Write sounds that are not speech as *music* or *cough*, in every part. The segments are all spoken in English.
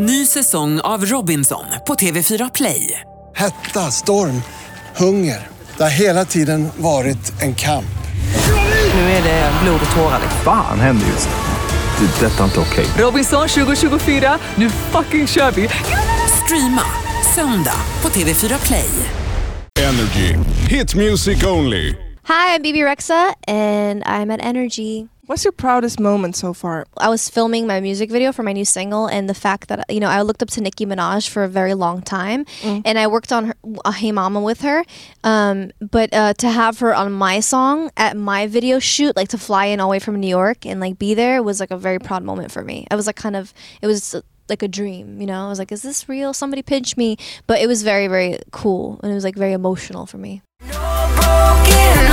Ny säsong av Robinson på TV4 Play. Hetta, storm, hunger. Det har hela tiden varit en kamp. Nu är det blod och tårar. Fan händer just nu. Det. är Detta är inte okej. Robinson 2024, nu fucking kör vi! Streama söndag på TV4 Play. Energy. Hit music only. Hi, I'm BB Rexa, and I'm at Energy. What's your proudest moment so far? I was filming my music video for my new single, and the fact that you know I looked up to Nicki Minaj for a very long time, and I worked on her, uh, Hey Mama with her. Um, but uh, to have her on my song at my video shoot, like to fly in all the way from New York and like be there, was like a very proud moment for me. I was like kind of it was. uh, Like a dream, you know. I was like, "Is this real? Somebody pinch me!" But it was very, very cool, and it was like very emotional for me. Broken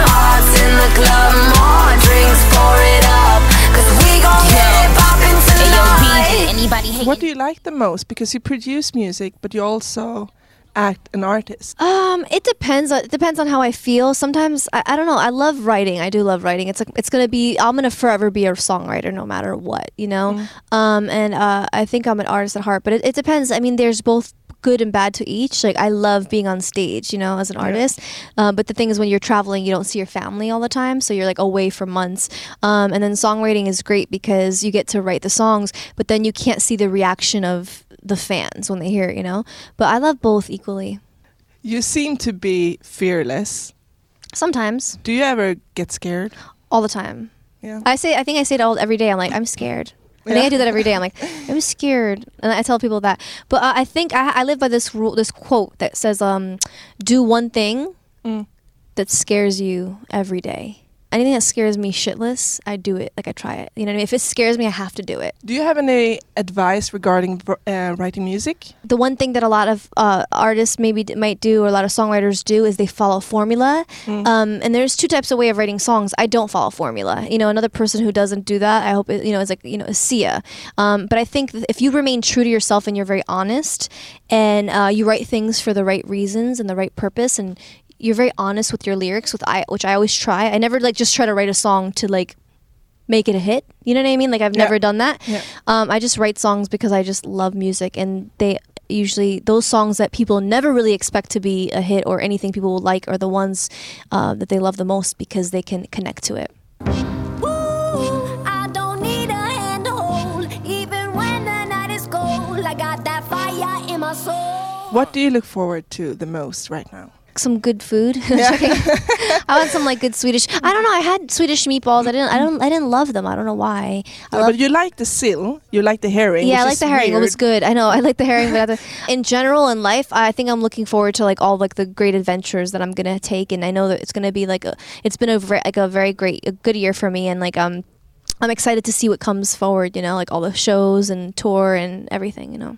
What do you like the most? Because you produce music, but you also act an artist. Um, it depends. on- It depends on how I feel. Sometimes I, I don't know. I love writing. I do love writing. It's like it's gonna be. I'm gonna forever be a songwriter, no matter what. You know. Um, and uh, I think I'm an artist at heart. But it, it depends. I mean, there's both good and bad to each. Like I love being on stage, you know, as an artist. Uh, but the thing is, when you're traveling, you don't see your family all the time, so you're like away for months. Um, and then songwriting is great because you get to write the songs, but then you can't see the reaction of the fans when they hear it, you know. But I love both equally. You seem to be fearless. Sometimes, Do you ever get scared? all the time. Yeah. I say, I think I say it all every day. I'm like, I'm scared. I think I do that every day. I'm like, *laughs* I'm scared, and I tell people that. But uh, I think I, I live by this rule, this quote that says, um, "Do one thing Mm. that scares you every day. Anything that scares me shitless, I do it. Like I try it. You know what I mean? If it scares me, I have to do it. Do you have any advice regarding uh, writing music? the one thing that a lot of uh, artists maybe d- might do or a lot of songwriters do is they follow formula um, and there's two types of way of writing songs i don't follow formula you know another person who doesn't do that i hope it, you know is like you know sia um, but i think if you remain true to yourself and you're very honest and uh, you write things for the right reasons and the right purpose and you're very honest with your lyrics with i which i always try i never like just try to write a song to like make it a hit. You know what I mean? Like I've Yeah. never done that. Yeah. Um, I just write songs because I just love music, and they usually those songs that people never really expect to be a hit or anything people will like are the ones uh, that they love the most because they can connect to it. Ooh, I don't need a hand to hold, even when the night is cold. I got that fire in my soul. What do you look forward to the most right now? Some good food. *laughs* I want some like good Swedish. I don't know. I had Swedish meatballs. I didn't. I don't. I didn't love them. I don't know why. I Uh, but you like the seal. you like the herring. Yeah, I like the herring. It was good. I know. I like the herring, but other, in general in life, I think I'm looking forward to like all like the great adventures that I'm gonna take, and I know that it's gonna be like a. It's been a ver- like a very great, a good year for me, and like um, I'm excited to see what comes forward. You know, like all the shows and tour and everything. You know.